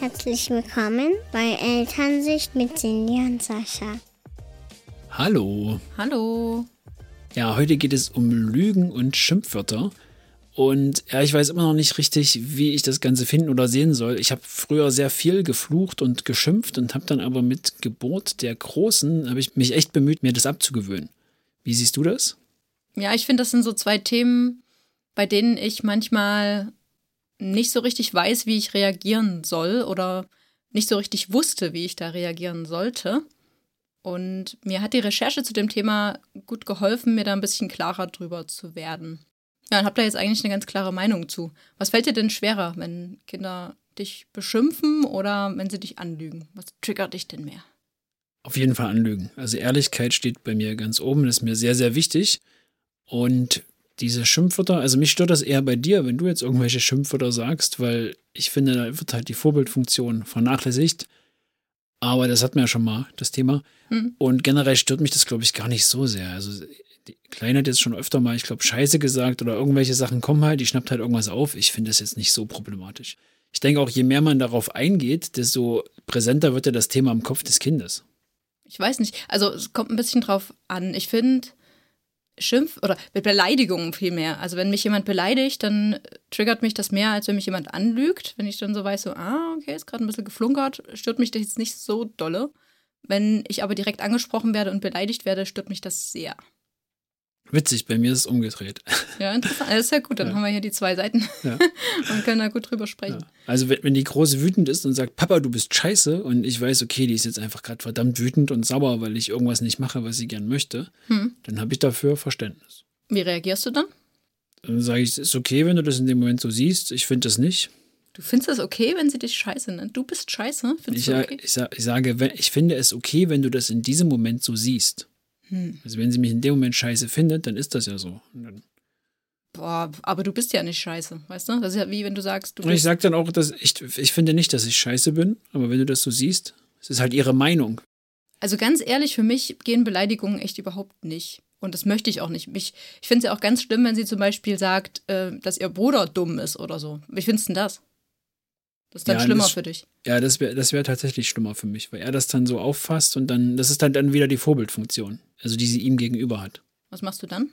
Herzlich willkommen bei Elternsicht mit Cindy und Sascha. Hallo. Hallo. Ja, heute geht es um Lügen und Schimpfwörter. Und ja, ich weiß immer noch nicht richtig, wie ich das Ganze finden oder sehen soll. Ich habe früher sehr viel geflucht und geschimpft und habe dann aber mit Geburt der Großen, habe ich mich echt bemüht, mir das abzugewöhnen. Wie siehst du das? Ja, ich finde, das sind so zwei Themen, bei denen ich manchmal nicht so richtig weiß, wie ich reagieren soll oder nicht so richtig wusste, wie ich da reagieren sollte. Und mir hat die Recherche zu dem Thema gut geholfen, mir da ein bisschen klarer drüber zu werden. Ja, und habt da jetzt eigentlich eine ganz klare Meinung zu. Was fällt dir denn schwerer, wenn Kinder dich beschimpfen oder wenn sie dich anlügen? Was triggert dich denn mehr? Auf jeden Fall anlügen. Also Ehrlichkeit steht bei mir ganz oben, das ist mir sehr, sehr wichtig. Und diese Schimpfwörter, also mich stört das eher bei dir, wenn du jetzt irgendwelche Schimpfwörter sagst, weil ich finde, da wird halt die Vorbildfunktion vernachlässigt. Aber das hatten wir ja schon mal, das Thema. Mhm. Und generell stört mich das, glaube ich, gar nicht so sehr. Also die Kleine hat jetzt schon öfter mal, ich glaube, Scheiße gesagt oder irgendwelche Sachen kommen halt, die schnappt halt irgendwas auf. Ich finde das jetzt nicht so problematisch. Ich denke auch, je mehr man darauf eingeht, desto präsenter wird ja das Thema im Kopf des Kindes. Ich weiß nicht. Also es kommt ein bisschen drauf an. Ich finde, Schimpf oder mit Beleidigungen vielmehr. Also wenn mich jemand beleidigt, dann triggert mich das mehr, als wenn mich jemand anlügt. Wenn ich dann so weiß, so, ah, okay, ist gerade ein bisschen geflunkert, stört mich das jetzt nicht so dolle. Wenn ich aber direkt angesprochen werde und beleidigt werde, stört mich das sehr. Witzig, bei mir ist es umgedreht. Ja, interessant. Das ist ja gut, dann ja. haben wir hier die zwei Seiten ja. und können da gut drüber sprechen. Ja. Also wenn, wenn die Große wütend ist und sagt, Papa, du bist scheiße und ich weiß, okay, die ist jetzt einfach gerade verdammt wütend und sauer, weil ich irgendwas nicht mache, was sie gern möchte, hm. dann habe ich dafür Verständnis. Wie reagierst du dann? Dann sage ich, es ist okay, wenn du das in dem Moment so siehst. Ich finde das nicht. Du findest es okay, wenn sie dich scheiße nennt? Du bist scheiße? Findest ich, okay? ich, ich sage, ich finde es okay, wenn du das in diesem Moment so siehst. Hm. Also wenn sie mich in dem Moment scheiße findet, dann ist das ja so. Boah, aber du bist ja nicht scheiße, weißt du? Das ist ja wie wenn du sagst, du Und ich sag dann auch, dass ich, ich finde nicht, dass ich scheiße bin, aber wenn du das so siehst, es ist halt ihre Meinung. Also ganz ehrlich, für mich gehen Beleidigungen echt überhaupt nicht. Und das möchte ich auch nicht. Mich, ich finde es ja auch ganz schlimm, wenn sie zum Beispiel sagt, äh, dass ihr Bruder dumm ist oder so. Wie findest du denn das? Das ist dann ja, schlimmer das, für dich. Ja, das wäre das wär tatsächlich schlimmer für mich, weil er das dann so auffasst und dann, das ist dann, dann wieder die Vorbildfunktion, also die sie ihm gegenüber hat. Was machst du dann?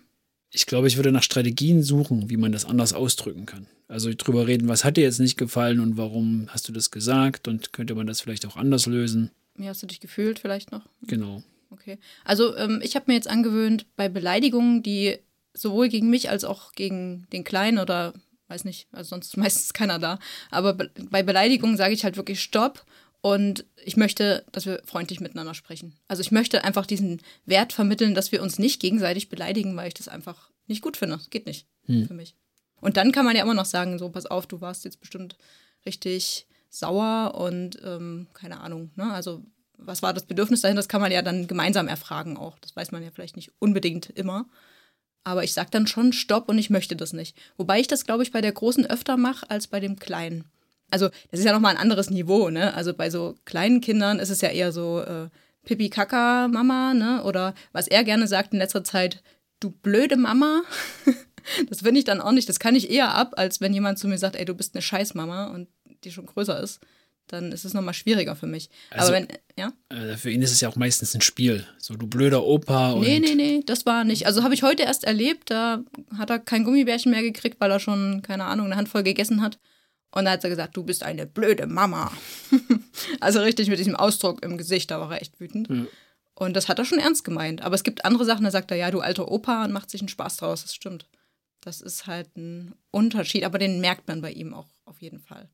Ich glaube, ich würde nach Strategien suchen, wie man das anders ausdrücken kann. Also drüber reden, was hat dir jetzt nicht gefallen und warum hast du das gesagt und könnte man das vielleicht auch anders lösen. Wie hast du dich gefühlt vielleicht noch? Genau. Okay. Also ähm, ich habe mir jetzt angewöhnt, bei Beleidigungen, die sowohl gegen mich als auch gegen den Kleinen oder weiß nicht, also sonst ist meistens keiner da. Aber be bei Beleidigungen sage ich halt wirklich Stopp und ich möchte, dass wir freundlich miteinander sprechen. Also ich möchte einfach diesen Wert vermitteln, dass wir uns nicht gegenseitig beleidigen, weil ich das einfach nicht gut finde. Das geht nicht hm. für mich. Und dann kann man ja immer noch sagen, so pass auf, du warst jetzt bestimmt richtig sauer und ähm, keine Ahnung. Ne? Also was war das Bedürfnis dahin? Das kann man ja dann gemeinsam erfragen auch. Das weiß man ja vielleicht nicht unbedingt immer. Aber ich sage dann schon Stopp und ich möchte das nicht. Wobei ich das, glaube ich, bei der Großen öfter mache als bei dem Kleinen. Also, das ist ja nochmal ein anderes Niveau, ne? Also bei so kleinen Kindern ist es ja eher so äh, Pipi Kaka Mama, ne? Oder was er gerne sagt in letzter Zeit, du blöde Mama. das finde ich dann auch nicht. Das kann ich eher ab, als wenn jemand zu mir sagt, ey, du bist eine Scheißmama und die schon größer ist dann ist es nochmal schwieriger für mich. Also, Aber wenn, ja? Äh, für ihn ist es ja auch meistens ein Spiel. So, du blöder Opa. Und nee, nee, nee, das war nicht. Also habe ich heute erst erlebt, da hat er kein Gummibärchen mehr gekriegt, weil er schon, keine Ahnung, eine Handvoll gegessen hat. Und da hat er gesagt, du bist eine blöde Mama. also richtig mit diesem Ausdruck im Gesicht, da war er echt wütend. Ja. Und das hat er schon ernst gemeint. Aber es gibt andere Sachen, da sagt er, ja, du alter Opa und macht sich einen Spaß draus. Das stimmt. Das ist halt ein Unterschied, aber den merkt man bei ihm auch auf jeden Fall.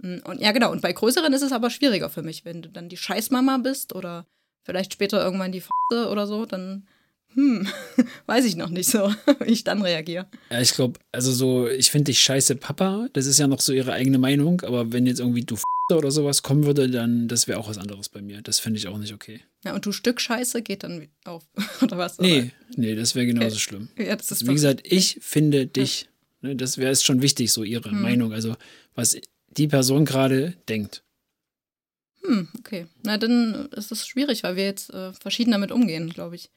Mm, und ja, genau. Und bei größeren ist es aber schwieriger für mich, wenn du dann die Scheißmama bist oder vielleicht später irgendwann die F oder so, dann hm, weiß ich noch nicht so, wie ich dann reagiere. Ja, ich glaube, also so, ich finde dich scheiße Papa, das ist ja noch so ihre eigene Meinung, aber wenn jetzt irgendwie du F oder sowas kommen würde, dann das wäre auch was anderes bei mir. Das finde ich auch nicht okay. Ja, und du Stück Scheiße geht dann auf, oder was? Nee, oder? nee, das wäre genauso okay. schlimm. Ja, das ist Wie gesagt, ich finde dich, ja. ne, das wäre schon wichtig, so ihre hm. Meinung. Also, was die Person gerade denkt. Hm, okay. Na, dann ist es schwierig, weil wir jetzt äh, verschieden damit umgehen, glaube ich.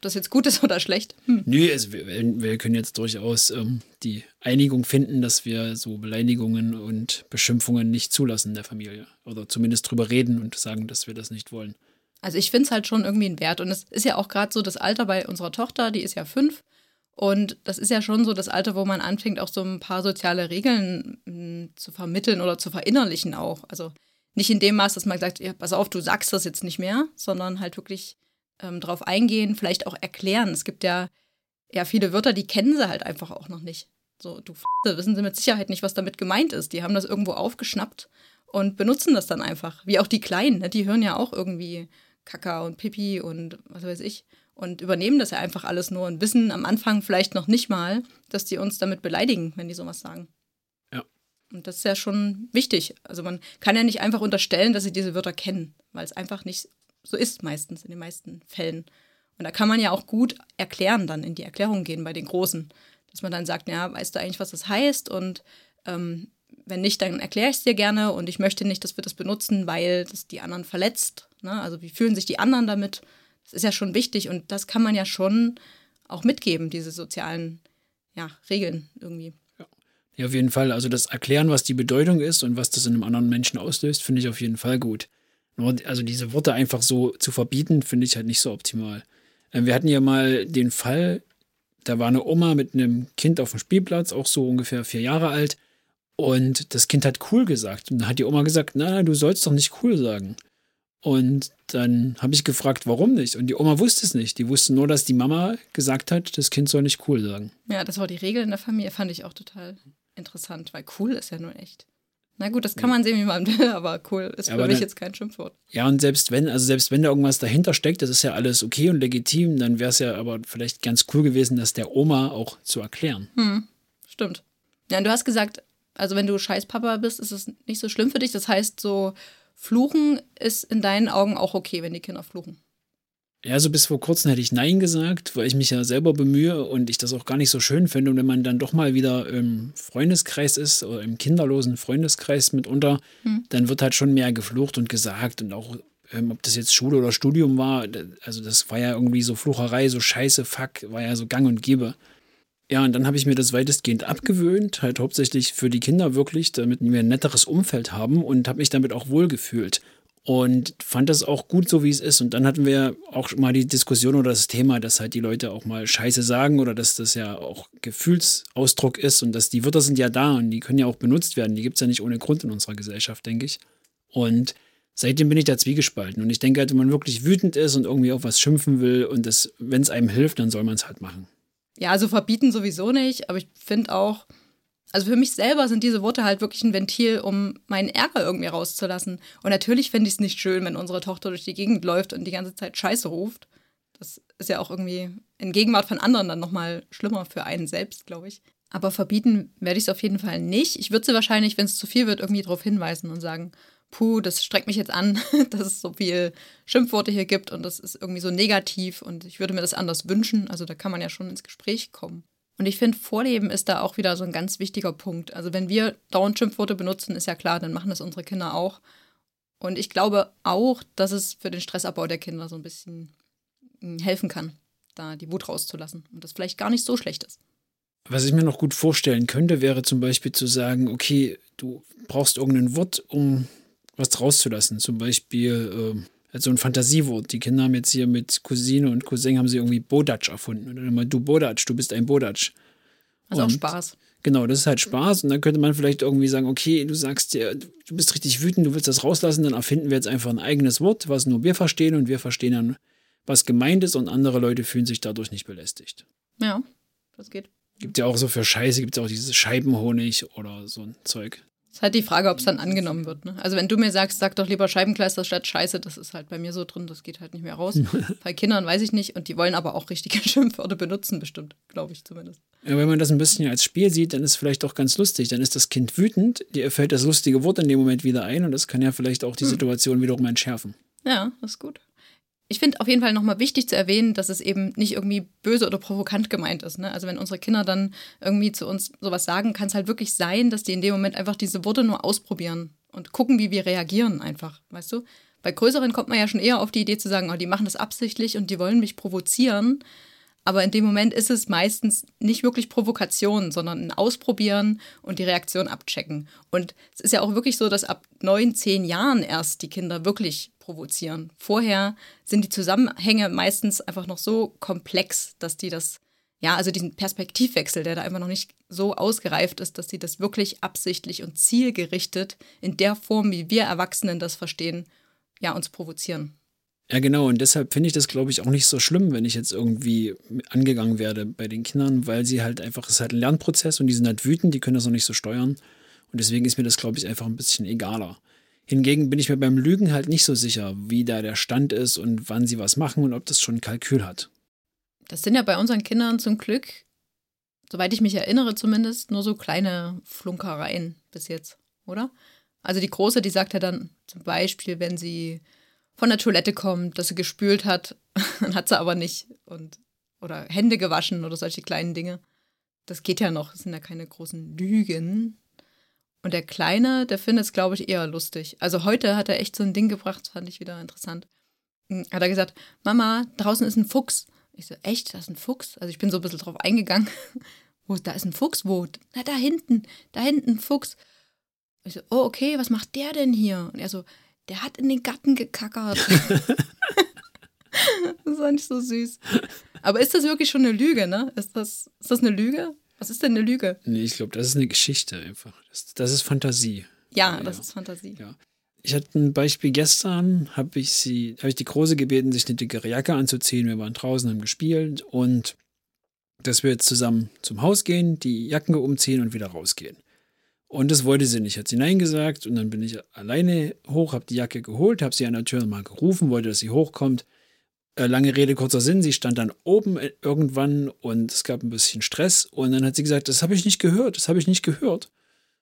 das jetzt gut ist oder schlecht. Hm. Nö, also wir, wir, können jetzt durchaus ähm, die Einigung finden, dass wir so Beleidigungen und Beschimpfungen nicht zulassen in der Familie. Oder zumindest drüber reden und sagen, dass wir das nicht wollen. Also ich finde es halt schon irgendwie ein Wert. Und es ist ja auch gerade so das Alter bei unserer Tochter, die ist ja fünf. Und das ist ja schon so das Alter, wo man anfängt, auch so ein paar soziale Regeln hm, zu vermitteln oder zu verinnerlichen auch. Also nicht in dem Maß, dass man sagt, ja, pass auf, du sagst das jetzt nicht mehr, sondern halt wirklich ähm, drauf eingehen, vielleicht auch erklären. Es gibt ja, ja viele Wörter, die kennen sie halt einfach auch noch nicht. So, du F wissen sie mit Sicherheit nicht, was damit gemeint ist. Die haben das irgendwo aufgeschnappt und benutzen das dann einfach. Wie auch die Kleinen, ne? die hören ja auch irgendwie Kaka und Pipi und was weiß ich und übernehmen das ja einfach alles nur und wissen am Anfang vielleicht noch nicht mal, dass die uns damit beleidigen, wenn die sowas sagen. Ja. Und das ist ja schon wichtig. Also man kann ja nicht einfach unterstellen, dass sie diese Wörter kennen, weil es einfach nicht so ist meistens, in den meisten Fällen. Und da kann man ja auch gut erklären, dann in die Erklärung gehen bei den Großen. Dass man dann sagt, ja, weißt du eigentlich, was das heißt? Und ähm, wenn nicht, dann erkläre ich es dir gerne und ich möchte nicht, dass wir das benutzen, weil das die anderen verletzt. Ne? Also wie fühlen sich die anderen damit? Das ist ja schon wichtig und das kann man ja schon auch mitgeben, diese sozialen ja, Regeln irgendwie. Ja. auf jeden Fall. Also das Erklären, was die Bedeutung ist und was das in einem anderen Menschen auslöst, finde ich auf jeden Fall gut. Also diese Worte einfach so zu verbieten, finde ich halt nicht so optimal. Ähm, wir hatten ja mal den Fall, da war eine Oma mit einem Kind auf dem Spielplatz, auch so ungefähr vier Jahre alt. Und das Kind hat cool gesagt. Und dann hat die Oma gesagt, na, du sollst doch nicht cool sagen. Und dann habe ich gefragt, warum nicht? Und die Oma wusste es nicht. Die wusste nur, dass die Mama gesagt hat, das Kind soll nicht cool sagen. Ja, das war die Regel in der Familie, fand ich auch total interessant, weil cool ist ja nur echt. Na gut, das kann man sehen, wie man will, aber cool ist für aber mich dann, jetzt kein Schimpfwort. Ja, und selbst wenn, also selbst wenn da irgendwas dahinter steckt, das ist ja alles okay und legitim, dann wäre es ja aber vielleicht ganz cool gewesen, das der Oma auch zu erklären. Hm, stimmt. Ja, und du hast gesagt, also wenn du Scheißpapa bist, ist es nicht so schlimm für dich. Das heißt, so Fluchen ist in deinen Augen auch okay, wenn die Kinder fluchen. Ja, so bis vor kurzem hätte ich Nein gesagt, weil ich mich ja selber bemühe und ich das auch gar nicht so schön finde. Und wenn man dann doch mal wieder im Freundeskreis ist oder im kinderlosen Freundeskreis mitunter, hm. dann wird halt schon mehr geflucht und gesagt und auch, ähm, ob das jetzt Schule oder Studium war, also das war ja irgendwie so Flucherei, so Scheiße, Fuck, war ja so gang und gäbe. Ja, und dann habe ich mir das weitestgehend abgewöhnt, halt hauptsächlich für die Kinder wirklich, damit wir ein netteres Umfeld haben und habe mich damit auch wohlgefühlt. Und fand das auch gut so, wie es ist. Und dann hatten wir auch mal die Diskussion oder das Thema, dass halt die Leute auch mal Scheiße sagen oder dass das ja auch Gefühlsausdruck ist und dass die Wörter sind ja da und die können ja auch benutzt werden. Die gibt es ja nicht ohne Grund in unserer Gesellschaft, denke ich. Und seitdem bin ich da zwiegespalten. Und ich denke halt, wenn man wirklich wütend ist und irgendwie auf was schimpfen will und wenn es einem hilft, dann soll man es halt machen. Ja, also verbieten sowieso nicht, aber ich finde auch, also für mich selber sind diese Worte halt wirklich ein Ventil, um meinen Ärger irgendwie rauszulassen. Und natürlich fände ich es nicht schön, wenn unsere Tochter durch die Gegend läuft und die ganze Zeit Scheiße ruft. Das ist ja auch irgendwie in Gegenwart von anderen dann nochmal schlimmer für einen selbst, glaube ich. Aber verbieten werde ich es auf jeden Fall nicht. Ich würde sie wahrscheinlich, wenn es zu viel wird, irgendwie darauf hinweisen und sagen, puh, das streckt mich jetzt an, dass es so viel Schimpfworte hier gibt und das ist irgendwie so negativ und ich würde mir das anders wünschen. Also da kann man ja schon ins Gespräch kommen. Und ich finde, Vorleben ist da auch wieder so ein ganz wichtiger Punkt. Also wenn wir dauernd Schimpfworte benutzen, ist ja klar, dann machen das unsere Kinder auch. Und ich glaube auch, dass es für den Stressabbau der Kinder so ein bisschen hm, helfen kann, da die Wut rauszulassen und das vielleicht gar nicht so schlecht ist. Was ich mir noch gut vorstellen könnte, wäre zum Beispiel zu sagen, okay, du brauchst irgendein Wort, um was rauszulassen. Zum Beispiel äh, also ein Fantasiewort. Die Kinder haben jetzt hier mit Cousine und Cousin haben sie irgendwie Bodatsch erfunden. Und dann immer, du Bodatsch, du bist ein Bodatsch. Also auch Spaß. Genau, das ist halt Spaß. Und dann könnte man vielleicht irgendwie sagen, okay, du sagst dir, du bist richtig wütend, du willst das rauslassen, dann erfinden wir jetzt einfach ein eigenes Wort, was nur wir verstehen und wir verstehen dann, was gemeint ist und andere Leute fühlen sich dadurch nicht belästigt. Ja, das geht. Gibt ja auch so für Scheiße, gibt es auch dieses Scheibenhonig oder so ein Zeug. Es ist halt die Frage, ob es dann angenommen wird. Ne? Also wenn du mir sagst, sag doch lieber Scheibenkleister statt Scheiße, das ist halt bei mir so drin, das geht halt nicht mehr raus. bei Kindern weiß ich nicht und die wollen aber auch richtige Schimpfwörter benutzen, bestimmt, glaube ich zumindest. Ja, wenn man das ein bisschen als Spiel sieht, dann ist es vielleicht auch ganz lustig. Dann ist das Kind wütend, dir fällt das lustige Wort in dem Moment wieder ein und das kann ja vielleicht auch die hm. Situation wiederum entschärfen. Ja, das ist gut ich finde auf jeden Fall nochmal wichtig zu erwähnen, dass es eben nicht irgendwie böse oder provokant gemeint ist. Ne? Also wenn unsere Kinder dann irgendwie zu uns sowas sagen, kann es halt wirklich sein, dass die in dem Moment einfach diese Worte nur ausprobieren und gucken, wie wir reagieren einfach, weißt du? Bei größeren kommt man ja schon eher auf die Idee zu sagen, oh, die machen das absichtlich und die wollen mich provozieren. Aber in dem Moment ist es meistens nicht wirklich Provokation, sondern ein Ausprobieren und die Reaktion abchecken. Und es ist ja auch wirklich so, dass ab neun, zehn Jahren erst die Kinder wirklich provozieren. Vorher sind die Zusammenhänge meistens einfach noch so komplex, dass die das, ja, also diesen Perspektivwechsel, der da einfach noch nicht so ausgereift ist, dass sie das wirklich absichtlich und zielgerichtet in der Form, wie wir Erwachsenen das verstehen, ja, uns provozieren. Ja, genau. Und deshalb finde ich das, glaube ich, auch nicht so schlimm, wenn ich jetzt irgendwie angegangen werde bei den Kindern, weil sie halt einfach, es ist halt ein Lernprozess und die sind halt wütend, die können das noch nicht so steuern. Und deswegen ist mir das, glaube ich, einfach ein bisschen egaler. Hingegen bin ich mir beim Lügen halt nicht so sicher, wie da der Stand ist und wann sie was machen und ob das schon Kalkül hat. Das sind ja bei unseren Kindern zum Glück, soweit ich mich erinnere zumindest, nur so kleine Flunkereien bis jetzt, oder? Also die Große, die sagt ja dann zum Beispiel, wenn sie von der Toilette kommt, dass sie gespült hat, dann hat sie aber nicht. Und, oder Hände gewaschen oder solche kleinen Dinge. Das geht ja noch, das sind ja keine großen Lügen. Und der Kleine, der findet es, glaube ich, eher lustig. Also heute hat er echt so ein Ding gebracht, fand ich wieder interessant. Hm, hat er gesagt, Mama, draußen ist ein Fuchs. Ich so, echt, da ist ein Fuchs? Also ich bin so ein bisschen drauf eingegangen. Wo, da ist ein Fuchs? Wo? Na, da hinten, da hinten ein Fuchs. Ich so, oh, okay, was macht der denn hier? Und er so, der hat in den Garten gekackert. das war nicht so süß. Aber ist das wirklich schon eine Lüge, ne? Ist das, ist das eine Lüge? Was ist denn eine Lüge? Nee, ich glaube, das ist eine Geschichte einfach. Das, das ist Fantasie. Ja, ja, das ist Fantasie. Ja. Ich hatte ein Beispiel gestern, habe ich sie, habe ich die Große gebeten, sich eine dickere Jacke anzuziehen. Wir waren draußen, haben gespielt und dass wir jetzt zusammen zum Haus gehen, die Jacken umziehen und wieder rausgehen. Und das wollte sie nicht, hat sie Nein gesagt. Und dann bin ich alleine hoch, habe die Jacke geholt, habe sie an der Tür mal gerufen, wollte, dass sie hochkommt. Äh, lange Rede, kurzer Sinn, sie stand dann oben äh, irgendwann und es gab ein bisschen Stress. Und dann hat sie gesagt, das habe ich nicht gehört, das habe ich nicht gehört.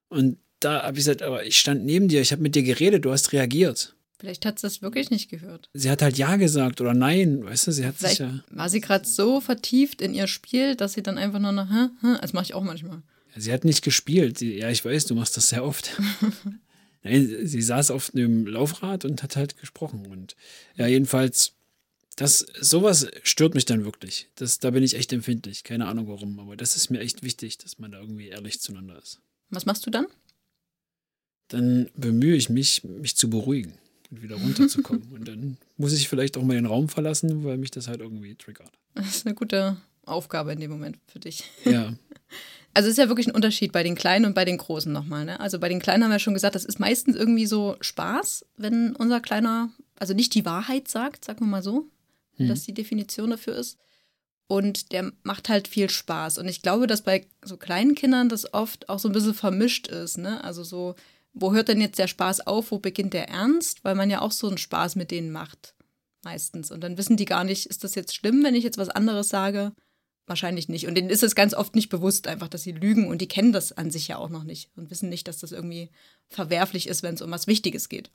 Und da habe ich gesagt, aber ich stand neben dir, ich habe mit dir geredet, du hast reagiert. Vielleicht hat sie das wirklich nicht gehört. Sie hat halt Ja gesagt oder Nein, weißt du, sie hat Vielleicht sich ja. War sie gerade so vertieft in ihr Spiel, dass sie dann einfach nur noch, hä, hä, das mache ich auch manchmal. Sie hat nicht gespielt. Sie, ja, ich weiß, du machst das sehr oft. Nein, sie saß auf einem Laufrad und hat halt gesprochen. Und ja, jedenfalls, das, sowas stört mich dann wirklich. Das, da bin ich echt empfindlich. Keine Ahnung warum, aber das ist mir echt wichtig, dass man da irgendwie ehrlich zueinander ist. Was machst du dann? Dann bemühe ich mich, mich zu beruhigen und wieder runterzukommen. und dann muss ich vielleicht auch mal den Raum verlassen, weil mich das halt irgendwie triggert. Das ist eine gute Aufgabe in dem Moment für dich. Ja. Also es ist ja wirklich ein Unterschied bei den Kleinen und bei den Großen nochmal. Ne? Also bei den Kleinen haben wir schon gesagt, das ist meistens irgendwie so Spaß, wenn unser Kleiner, also nicht die Wahrheit sagt, sagen wir mal so, mhm. dass die Definition dafür ist. Und der macht halt viel Spaß. Und ich glaube, dass bei so kleinen Kindern das oft auch so ein bisschen vermischt ist. Ne? Also so, wo hört denn jetzt der Spaß auf, wo beginnt der Ernst? Weil man ja auch so einen Spaß mit denen macht, meistens. Und dann wissen die gar nicht, ist das jetzt schlimm, wenn ich jetzt was anderes sage? Wahrscheinlich nicht. Und denen ist es ganz oft nicht bewusst, einfach, dass sie lügen und die kennen das an sich ja auch noch nicht und wissen nicht, dass das irgendwie verwerflich ist, wenn es um was Wichtiges geht.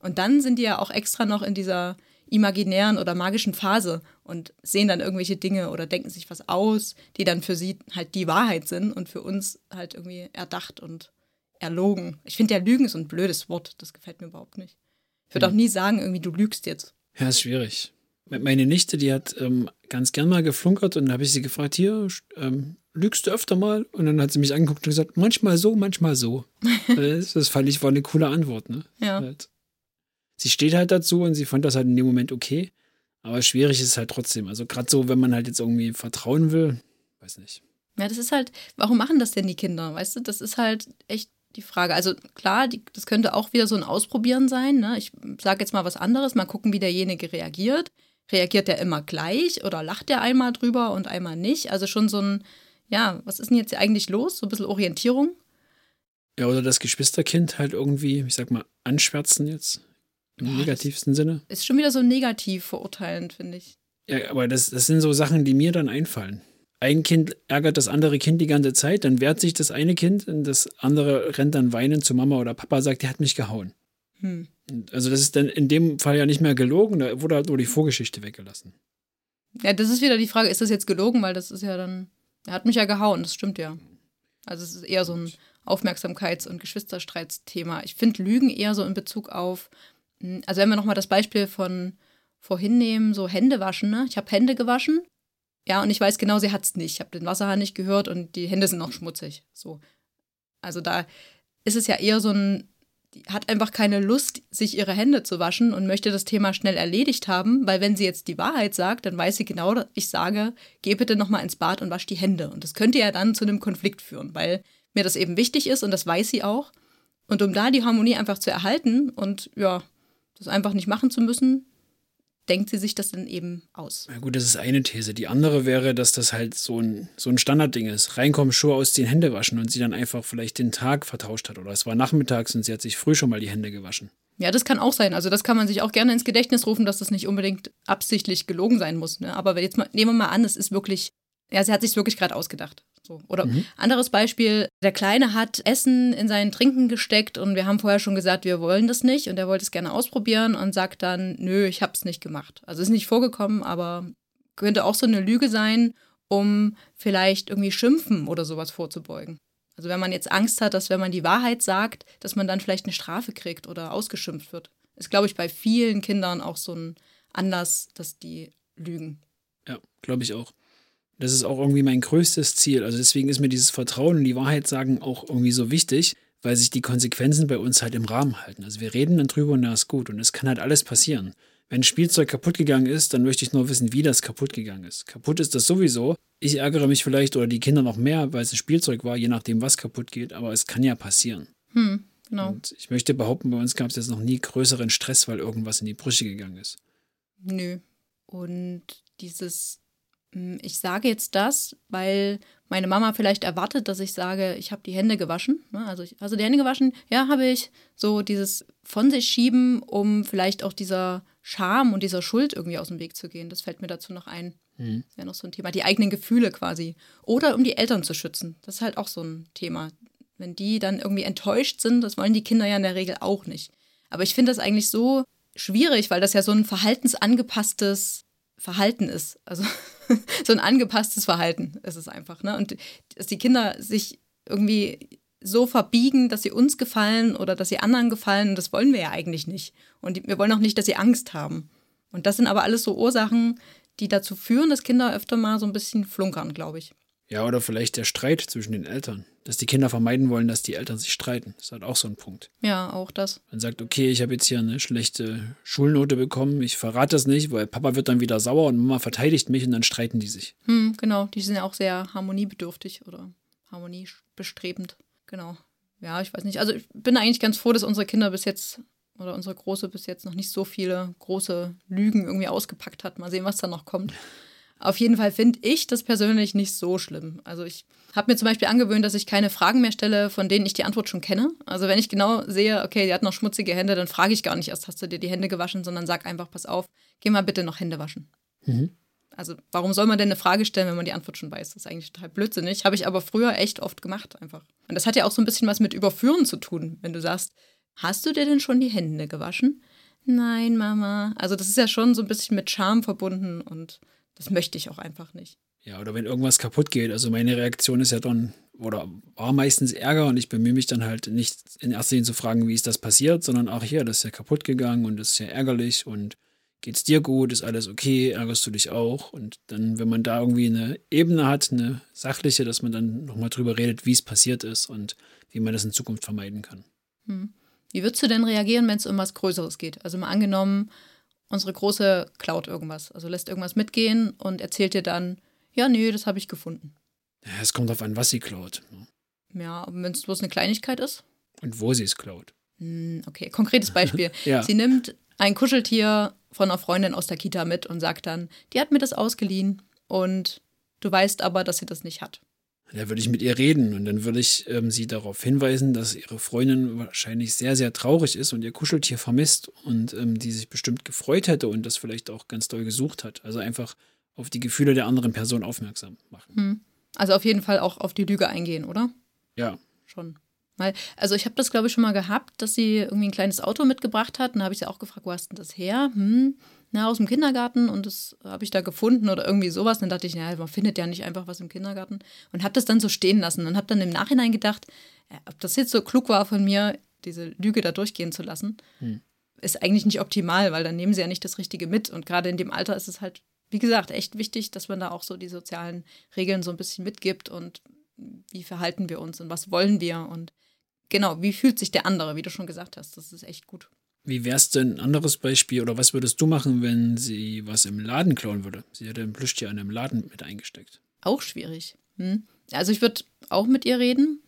Und dann sind die ja auch extra noch in dieser imaginären oder magischen Phase und sehen dann irgendwelche Dinge oder denken sich was aus, die dann für sie halt die Wahrheit sind und für uns halt irgendwie erdacht und erlogen. Ich finde ja Lügen ist ein blödes Wort, das gefällt mir überhaupt nicht. Ich würde hm. auch nie sagen, irgendwie du lügst jetzt. Ja, ist schwierig. Meine Nichte, die hat ähm, ganz gern mal geflunkert und dann habe ich sie gefragt, hier, ähm, lügst du öfter mal? Und dann hat sie mich angeguckt und gesagt, manchmal so, manchmal so. das, fand ich war eine coole Antwort. Ne? Ja. Halt. Sie steht halt dazu und sie fand das halt in dem Moment okay. Aber schwierig ist es halt trotzdem. Also gerade so, wenn man halt jetzt irgendwie vertrauen will, weiß nicht. Ja, das ist halt, warum machen das denn die Kinder? Weißt du, das ist halt echt die Frage. Also klar, die, das könnte auch wieder so ein Ausprobieren sein. Ne? Ich sage jetzt mal was anderes, mal gucken, wie derjenige reagiert reagiert er immer gleich oder lacht er einmal drüber und einmal nicht? Also schon so ein, ja, was ist denn jetzt eigentlich los? So ein bisschen Orientierung. Ja, oder das Geschwisterkind halt irgendwie, ich sag mal, anschwärzen jetzt. Im Boah, negativsten Sinne. Ist schon wieder so negativ verurteilend, finde ich. Ja, aber das, das sind so Sachen, die mir dann einfallen. Ein Kind ärgert das andere Kind die ganze Zeit, dann wehrt sich das eine Kind und das andere rennt dann weinend zu Mama oder Papa, sagt, der hat mich gehauen. Hm. Also das ist dann in dem Fall ja nicht mehr gelogen, da wurde halt nur die Vorgeschichte weggelassen. Ja, das ist wieder die Frage, ist das jetzt gelogen? Weil das ist ja dann, er hat mich ja gehauen, das stimmt ja. Also es ist eher so ein Aufmerksamkeits- und Geschwisterstreitsthema. Ich finde Lügen eher so in Bezug auf, also wenn wir nochmal das Beispiel von vorhin nehmen, so Hände waschen, ne? Ich habe Hände gewaschen, ja, und ich weiß genau, sie hat es nicht. Ich habe den Wasserhahn nicht gehört und die Hände sind noch schmutzig. So. Also da ist es ja eher so ein, die hat einfach keine Lust, sich ihre Hände zu waschen und möchte das Thema schnell erledigt haben, weil wenn sie jetzt die Wahrheit sagt, dann weiß sie genau, ich sage, geh bitte nochmal ins Bad und wasch die Hände. Und das könnte ja dann zu einem Konflikt führen, weil mir das eben wichtig ist und das weiß sie auch. Und um da die Harmonie einfach zu erhalten und ja, das einfach nicht machen zu müssen, denkt sie sich das dann eben aus. Na gut, das ist eine These. Die andere wäre, dass das halt so ein, so ein Standardding ist. Reinkommen, Schuhe ausziehen, Hände waschen und sie dann einfach vielleicht den Tag vertauscht hat. Oder es war nachmittags und sie hat sich früh schon mal die Hände gewaschen. Ja, das kann auch sein. Also das kann man sich auch gerne ins Gedächtnis rufen, dass das nicht unbedingt absichtlich gelogen sein muss. Ne? Aber jetzt mal, nehmen wir mal an, es ist wirklich, ja, sie hat sich wirklich gerade ausgedacht. So. Oder mhm. anderes Beispiel, der Kleine hat Essen in seinen Trinken gesteckt und wir haben vorher schon gesagt, wir wollen das nicht und er wollte es gerne ausprobieren und sagt dann, nö, ich habe es nicht gemacht. Also ist nicht vorgekommen, aber könnte auch so eine Lüge sein, um vielleicht irgendwie Schimpfen oder sowas vorzubeugen. Also wenn man jetzt Angst hat, dass wenn man die Wahrheit sagt, dass man dann vielleicht eine Strafe kriegt oder ausgeschimpft wird. Ist, glaube ich, bei vielen Kindern auch so ein Anlass, dass die lügen. Ja, glaube ich auch. Das ist auch irgendwie mein größtes Ziel. Also deswegen ist mir dieses Vertrauen und die Wahrheit sagen auch irgendwie so wichtig, weil sich die Konsequenzen bei uns halt im Rahmen halten. Also wir reden dann drüber und das ist gut. Und es kann halt alles passieren. Wenn ein Spielzeug kaputt gegangen ist, dann möchte ich nur wissen, wie das kaputt gegangen ist. Kaputt ist das sowieso. Ich ärgere mich vielleicht oder die Kinder noch mehr, weil es ein Spielzeug war, je nachdem, was kaputt geht. Aber es kann ja passieren. Hm, genau. Und ich möchte behaupten, bei uns gab es jetzt noch nie größeren Stress, weil irgendwas in die Brüche gegangen ist. Nö. Und dieses ich sage jetzt das, weil meine Mama vielleicht erwartet, dass ich sage, ich habe die Hände gewaschen. Ne? Also, ich, hast du die Hände gewaschen? Ja, habe ich. So dieses von sich schieben, um vielleicht auch dieser Scham und dieser Schuld irgendwie aus dem Weg zu gehen. Das fällt mir dazu noch ein. Mhm. Das wäre noch so ein Thema. Die eigenen Gefühle quasi. Oder um die Eltern zu schützen. Das ist halt auch so ein Thema. Wenn die dann irgendwie enttäuscht sind, das wollen die Kinder ja in der Regel auch nicht. Aber ich finde das eigentlich so schwierig, weil das ja so ein verhaltensangepasstes Verhalten ist. Also so ein angepasstes Verhalten ist es einfach. Ne? Und dass die Kinder sich irgendwie so verbiegen, dass sie uns gefallen oder dass sie anderen gefallen, das wollen wir ja eigentlich nicht. Und wir wollen auch nicht, dass sie Angst haben. Und das sind aber alles so Ursachen, die dazu führen, dass Kinder öfter mal so ein bisschen flunkern, glaube ich. Ja, oder vielleicht der Streit zwischen den Eltern. Dass die Kinder vermeiden wollen, dass die Eltern sich streiten. Das ist halt auch so ein Punkt. Ja, auch das. Man sagt, okay, ich habe jetzt hier eine schlechte Schulnote bekommen, ich verrate das nicht, weil Papa wird dann wieder sauer und Mama verteidigt mich und dann streiten die sich. Hm, genau, die sind ja auch sehr harmoniebedürftig oder harmoniebestrebend. Genau. Ja, ich weiß nicht. Also ich bin eigentlich ganz froh, dass unsere Kinder bis jetzt oder unsere Große bis jetzt noch nicht so viele große Lügen irgendwie ausgepackt hat. Mal sehen, was da noch kommt. Auf jeden Fall finde ich das persönlich nicht so schlimm. Also ich habe mir zum Beispiel angewöhnt, dass ich keine Fragen mehr stelle, von denen ich die Antwort schon kenne. Also wenn ich genau sehe, okay, die hat noch schmutzige Hände, dann frage ich gar nicht erst, hast du dir die Hände gewaschen, sondern sag einfach, pass auf, geh mal bitte noch Hände waschen. Mhm. Also warum soll man denn eine Frage stellen, wenn man die Antwort schon weiß? Das ist eigentlich total blödsinnig. Habe ich aber früher echt oft gemacht einfach. Und das hat ja auch so ein bisschen was mit Überführen zu tun, wenn du sagst, hast du dir denn schon die Hände gewaschen? Nein, Mama. Also das ist ja schon so ein bisschen mit Charme verbunden und das möchte ich auch einfach nicht. Ja, oder wenn irgendwas kaputt geht. Also meine Reaktion ist ja dann, oder war meistens Ärger und ich bemühe mich dann halt nicht in erster Linie zu fragen, wie ist das passiert, sondern auch hier, das ist ja kaputt gegangen und das ist ja ärgerlich und geht's dir gut, ist alles okay, ärgerst du dich auch? Und dann, wenn man da irgendwie eine Ebene hat, eine sachliche, dass man dann nochmal drüber redet, wie es passiert ist und wie man das in Zukunft vermeiden kann. Hm. Wie würdest du denn reagieren, wenn es um was Größeres geht? Also mal angenommen, unsere Große klaut irgendwas, also lässt irgendwas mitgehen und erzählt dir dann, ja, nee, das habe ich gefunden. Ja, es kommt auf an, was sie klaut. Ne? Ja, wenn es bloß eine Kleinigkeit ist. Und wo sie es klaut. Hm, okay, konkretes Beispiel. ja. Sie nimmt ein Kuscheltier von einer Freundin aus der Kita mit und sagt dann, die hat mir das ausgeliehen und du weißt aber, dass sie das nicht hat. Da würde ich mit ihr reden und dann würde ich ähm, sie darauf hinweisen, dass ihre Freundin wahrscheinlich sehr, sehr traurig ist und ihr Kuscheltier vermisst und ähm, die sich bestimmt gefreut hätte und das vielleicht auch ganz doll gesucht hat. Also einfach auf die Gefühle der anderen Person aufmerksam machen. Hm. Also auf jeden Fall auch auf die Lüge eingehen, oder? Ja. Schon. Weil, also ich habe das, glaube ich, schon mal gehabt, dass sie irgendwie ein kleines Auto mitgebracht hat. Und da habe ich sie auch gefragt, wo hast denn das her? Hm, na, aus dem Kindergarten und das habe ich da gefunden oder irgendwie sowas. Dann dachte ich, naja, man findet ja nicht einfach was im Kindergarten. Und habe das dann so stehen lassen und habe dann im Nachhinein gedacht, ob das jetzt so klug war von mir, diese Lüge da durchgehen zu lassen. Hm. ist eigentlich nicht optimal, weil dann nehmen sie ja nicht das Richtige mit. Und gerade in dem Alter ist es halt, wie gesagt, echt wichtig, dass man da auch so die sozialen Regeln so ein bisschen mitgibt und wie verhalten wir uns und was wollen wir und genau, wie fühlt sich der andere, wie du schon gesagt hast. Das ist echt gut. Wie wär's denn ein anderes Beispiel oder was würdest du machen, wenn sie was im Laden klauen würde? Sie hätte ein Plüschtier in einem Laden mit eingesteckt. Auch schwierig. Hm? Also ich würde auch mit ihr reden.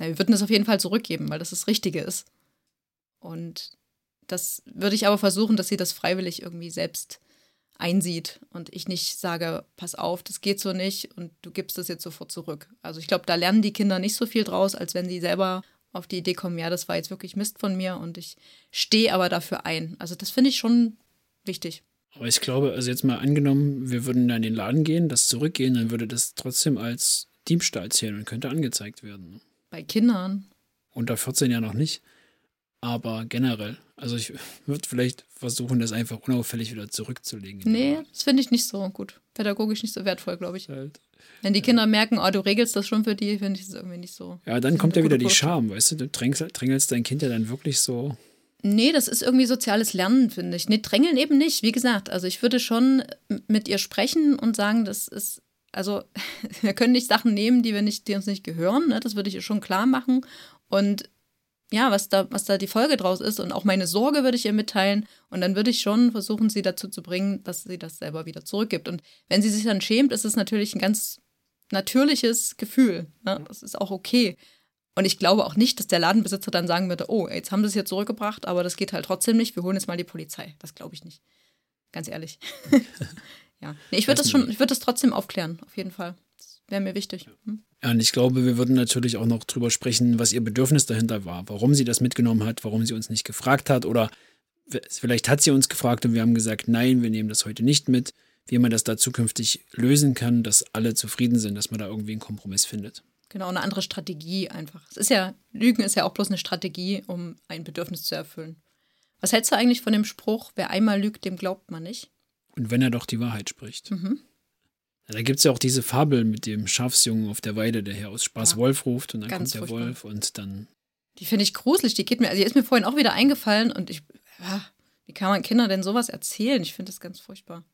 Ja, wir würden das auf jeden Fall zurückgeben, weil das das Richtige ist. Und das würde ich aber versuchen, dass sie das freiwillig irgendwie selbst einsieht und ich nicht sage, pass auf, das geht so nicht und du gibst das jetzt sofort zurück. Also ich glaube, da lernen die Kinder nicht so viel draus, als wenn sie selber auf die Idee kommen, ja, das war jetzt wirklich Mist von mir und ich stehe aber dafür ein. Also das finde ich schon wichtig. Aber ich glaube, also jetzt mal angenommen, wir würden da in den Laden gehen, das zurückgehen, dann würde das trotzdem als Diebstahl zählen und könnte angezeigt werden. Bei Kindern? Unter 14 ja noch nicht. Aber generell, also ich würde vielleicht versuchen, das einfach unauffällig wieder zurückzulegen. Nee, das finde ich nicht so gut. Pädagogisch nicht so wertvoll, glaube ich. Halt. Wenn die Kinder merken, oh, du regelst das schon für die, finde ich das irgendwie nicht so. Ja, dann kommt ja wieder die Scham, weißt du? Du drängelst, drängelst dein Kind ja dann wirklich so. Nee, das ist irgendwie soziales Lernen, finde ich. Nee, drängeln eben nicht. Wie gesagt, also ich würde schon mit ihr sprechen und sagen, das ist, also wir können nicht Sachen nehmen, die wir nicht, die uns nicht gehören. Ne? Das würde ich ihr schon klar machen. Und ja, was da, was da die Folge draus ist und auch meine Sorge würde ich ihr mitteilen und dann würde ich schon versuchen, sie dazu zu bringen, dass sie das selber wieder zurückgibt. Und wenn sie sich dann schämt, ist es natürlich ein ganz natürliches Gefühl. Ne? Das ist auch okay. Und ich glaube auch nicht, dass der Ladenbesitzer dann sagen würde, oh, jetzt haben sie es hier zurückgebracht, aber das geht halt trotzdem nicht, wir holen jetzt mal die Polizei. Das glaube ich nicht. Ganz ehrlich. ja. Nee, ich würde das schon, ich würde das trotzdem aufklären, auf jeden Fall. Wäre mir wichtig. Hm? Ja, und ich glaube, wir würden natürlich auch noch drüber sprechen, was ihr Bedürfnis dahinter war, warum sie das mitgenommen hat, warum sie uns nicht gefragt hat oder vielleicht hat sie uns gefragt und wir haben gesagt, nein, wir nehmen das heute nicht mit, wie man das da zukünftig lösen kann, dass alle zufrieden sind, dass man da irgendwie einen Kompromiss findet. Genau, eine andere Strategie einfach. Es ist ja, Lügen ist ja auch bloß eine Strategie, um ein Bedürfnis zu erfüllen. Was hältst du eigentlich von dem Spruch, wer einmal lügt, dem glaubt man nicht? Und wenn er doch die Wahrheit spricht. Mhm. Da gibt es ja auch diese Fabel mit dem Schafsjungen auf der Weide, der hier aus Spaß ja. Wolf ruft und dann Ganz kommt der furchtbar. Wolf und dann. Die finde ich gruselig, die geht mir, also die ist mir vorhin auch wieder eingefallen und ich, ja, wie kann man Kindern denn sowas erzählen? Ich finde das ganz furchtbar.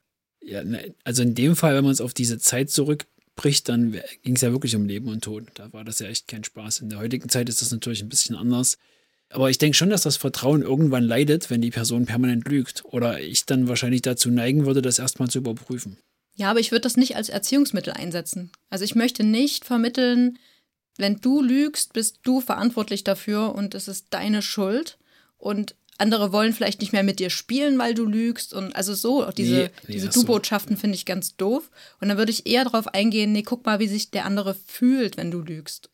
Ja, ne, also in dem Fall, wenn man es auf diese Zeit zurückbricht, dann ging es ja wirklich um Leben und Tod. Da war das ja echt kein Spaß. In der heutigen Zeit ist das natürlich ein bisschen anders. Aber ich denke schon, dass das Vertrauen irgendwann leidet, wenn die Person permanent lügt. Oder ich dann wahrscheinlich dazu neigen würde, das erstmal zu überprüfen. Ja, aber ich würde das nicht als Erziehungsmittel einsetzen. Also ich möchte nicht vermitteln, wenn du lügst, bist du verantwortlich dafür und es ist deine Schuld. Und andere wollen vielleicht nicht mehr mit dir spielen, weil du lügst. Und also so, auch diese, nee, nee, diese Du-Botschaften finde ich ganz doof. Und dann würde ich eher darauf eingehen, nee, guck mal, wie sich der andere fühlt, wenn du lügst.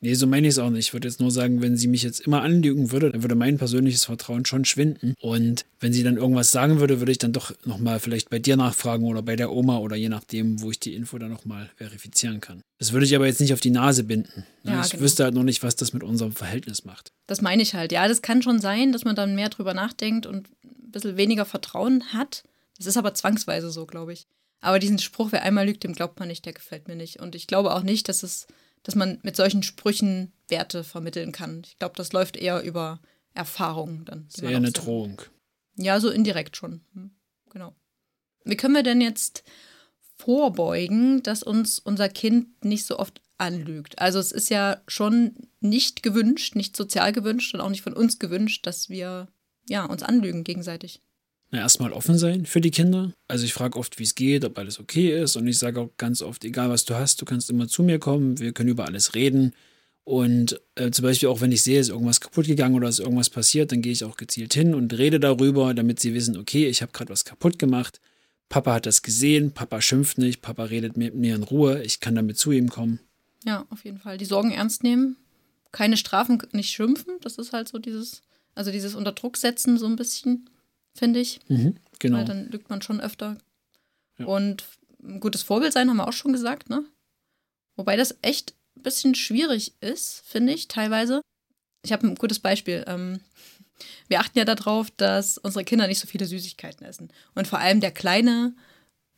Nee, so meine ich es auch nicht. Ich würde jetzt nur sagen, wenn sie mich jetzt immer anlügen würde, dann würde mein persönliches Vertrauen schon schwinden. Und wenn sie dann irgendwas sagen würde, würde ich dann doch nochmal vielleicht bei dir nachfragen oder bei der Oma oder je nachdem, wo ich die Info dann nochmal verifizieren kann. Das würde ich aber jetzt nicht auf die Nase binden. Ja, ich genau. wüsste halt noch nicht, was das mit unserem Verhältnis macht. Das meine ich halt. Ja, das kann schon sein, dass man dann mehr drüber nachdenkt und ein bisschen weniger Vertrauen hat. Das ist aber zwangsweise so, glaube ich. Aber diesen Spruch, wer einmal lügt, dem glaubt man nicht, der gefällt mir nicht. Und ich glaube auch nicht, dass es dass man mit solchen Sprüchen Werte vermitteln kann. Ich glaube, das läuft eher über Erfahrungen dann. Ist eher eine Drohung. Ja, so indirekt schon. Hm, genau. Wie können wir denn jetzt vorbeugen, dass uns unser Kind nicht so oft anlügt? Also es ist ja schon nicht gewünscht, nicht sozial gewünscht und auch nicht von uns gewünscht, dass wir ja, uns anlügen gegenseitig na, erstmal offen sein für die Kinder. Also ich frage oft, wie es geht, ob alles okay ist. Und ich sage auch ganz oft, egal was du hast, du kannst immer zu mir kommen, wir können über alles reden. Und äh, zum Beispiel auch, wenn ich sehe, ist irgendwas kaputt gegangen oder ist irgendwas passiert, dann gehe ich auch gezielt hin und rede darüber, damit sie wissen, okay, ich habe gerade was kaputt gemacht. Papa hat das gesehen, Papa schimpft nicht, Papa redet mit mir in Ruhe, ich kann damit zu ihm kommen. Ja, auf jeden Fall. Die Sorgen ernst nehmen, keine Strafen, nicht schimpfen, das ist halt so dieses, also dieses Unterdruck setzen so ein bisschen finde ich. Mhm, genau. Weil dann lügt man schon öfter. Ja. Und ein gutes Vorbild sein, haben wir auch schon gesagt, ne? Wobei das echt ein bisschen schwierig ist, finde ich, teilweise. Ich habe ein gutes Beispiel. Ähm, wir achten ja darauf, dass unsere Kinder nicht so viele Süßigkeiten essen. Und vor allem der Kleine,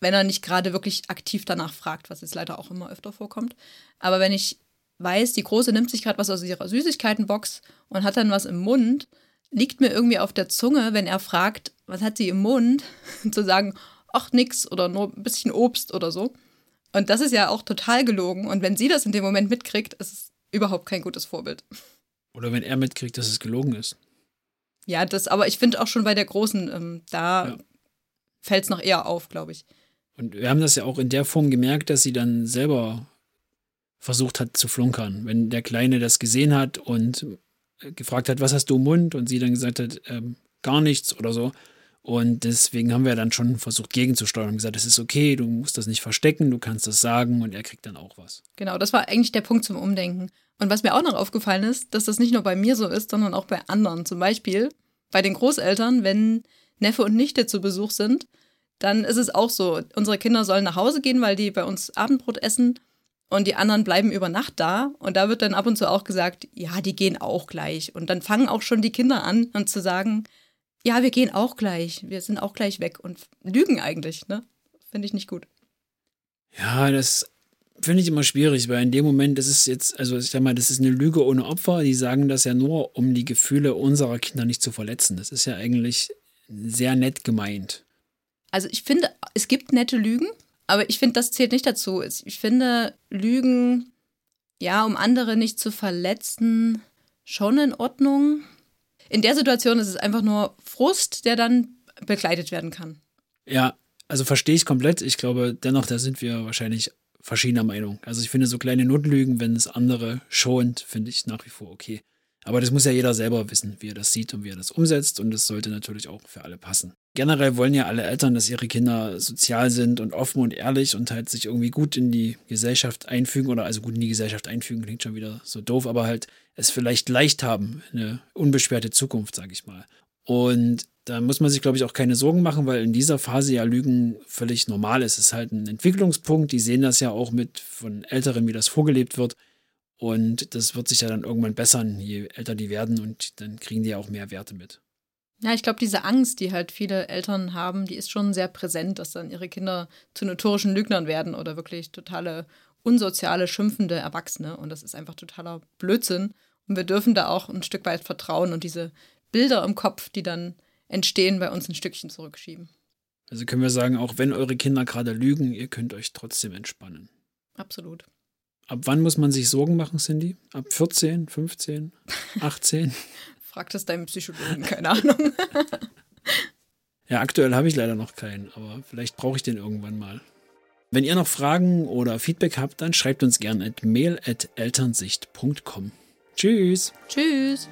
wenn er nicht gerade wirklich aktiv danach fragt, was jetzt leider auch immer öfter vorkommt. Aber wenn ich weiß, die Große nimmt sich gerade was aus ihrer Süßigkeitenbox und hat dann was im Mund, liegt mir irgendwie auf der Zunge, wenn er fragt, was hat sie im Mund, zu sagen, ach nix oder nur ein bisschen Obst oder so. Und das ist ja auch total gelogen. Und wenn sie das in dem Moment mitkriegt, ist es überhaupt kein gutes Vorbild. Oder wenn er mitkriegt, dass es gelogen ist. Ja, das, aber ich finde auch schon bei der Großen, ähm, da ja. fällt es noch eher auf, glaube ich. Und wir haben das ja auch in der Form gemerkt, dass sie dann selber versucht hat zu flunkern. Wenn der Kleine das gesehen hat und gefragt hat, was hast du im Mund? Und sie dann gesagt hat, ähm, gar nichts oder so. Und deswegen haben wir dann schon versucht, gegenzusteuern und gesagt, es ist okay, du musst das nicht verstecken, du kannst das sagen und er kriegt dann auch was. Genau, das war eigentlich der Punkt zum Umdenken. Und was mir auch noch aufgefallen ist, dass das nicht nur bei mir so ist, sondern auch bei anderen. Zum Beispiel bei den Großeltern, wenn Neffe und Nichte zu Besuch sind, dann ist es auch so, unsere Kinder sollen nach Hause gehen, weil die bei uns Abendbrot essen und die anderen bleiben über Nacht da. Und da wird dann ab und zu auch gesagt, ja, die gehen auch gleich. Und dann fangen auch schon die Kinder an, und zu sagen, ja, wir gehen auch gleich, wir sind auch gleich weg und lügen eigentlich, ne? Finde ich nicht gut. Ja, das finde ich immer schwierig, weil in dem Moment, das ist jetzt, also ich sag mal, das ist eine Lüge ohne Opfer. Die sagen das ja nur, um die Gefühle unserer Kinder nicht zu verletzen. Das ist ja eigentlich sehr nett gemeint. Also ich finde, es gibt nette Lügen, aber ich finde, das zählt nicht dazu. Ich finde, Lügen, ja, um andere nicht zu verletzen, schon in Ordnung. In der Situation ist es einfach nur Frust, der dann begleitet werden kann. Ja, also verstehe ich komplett. Ich glaube, dennoch, da sind wir wahrscheinlich verschiedener Meinung. Also ich finde so kleine Notlügen, wenn es andere schont, finde ich nach wie vor okay. Aber das muss ja jeder selber wissen, wie er das sieht und wie er das umsetzt. Und das sollte natürlich auch für alle passen. Generell wollen ja alle Eltern, dass ihre Kinder sozial sind und offen und ehrlich und halt sich irgendwie gut in die Gesellschaft einfügen oder also gut in die Gesellschaft einfügen, klingt schon wieder so doof, aber halt es vielleicht leicht haben, eine unbeschwerte Zukunft, sage ich mal. Und da muss man sich, glaube ich, auch keine Sorgen machen, weil in dieser Phase ja Lügen völlig normal ist. Es ist halt ein Entwicklungspunkt. Die sehen das ja auch mit von Älteren, wie das vorgelebt wird. Und das wird sich ja dann irgendwann bessern, je älter die werden und dann kriegen die ja auch mehr Werte mit. Ja, ich glaube, diese Angst, die halt viele Eltern haben, die ist schon sehr präsent, dass dann ihre Kinder zu notorischen Lügnern werden oder wirklich totale unsoziale, schimpfende Erwachsene. Und das ist einfach totaler Blödsinn. Und wir dürfen da auch ein Stück weit vertrauen und diese Bilder im Kopf, die dann entstehen, bei uns ein Stückchen zurückschieben. Also können wir sagen, auch wenn eure Kinder gerade lügen, ihr könnt euch trotzdem entspannen. Absolut. Ab wann muss man sich Sorgen machen, Cindy? Ab 14, 15, 18? Frag das deinem Psychologen, keine Ahnung. ja, aktuell habe ich leider noch keinen, aber vielleicht brauche ich den irgendwann mal. Wenn ihr noch Fragen oder Feedback habt, dann schreibt uns gerne at mail at elternsicht.com. Tschüss. Tschüss.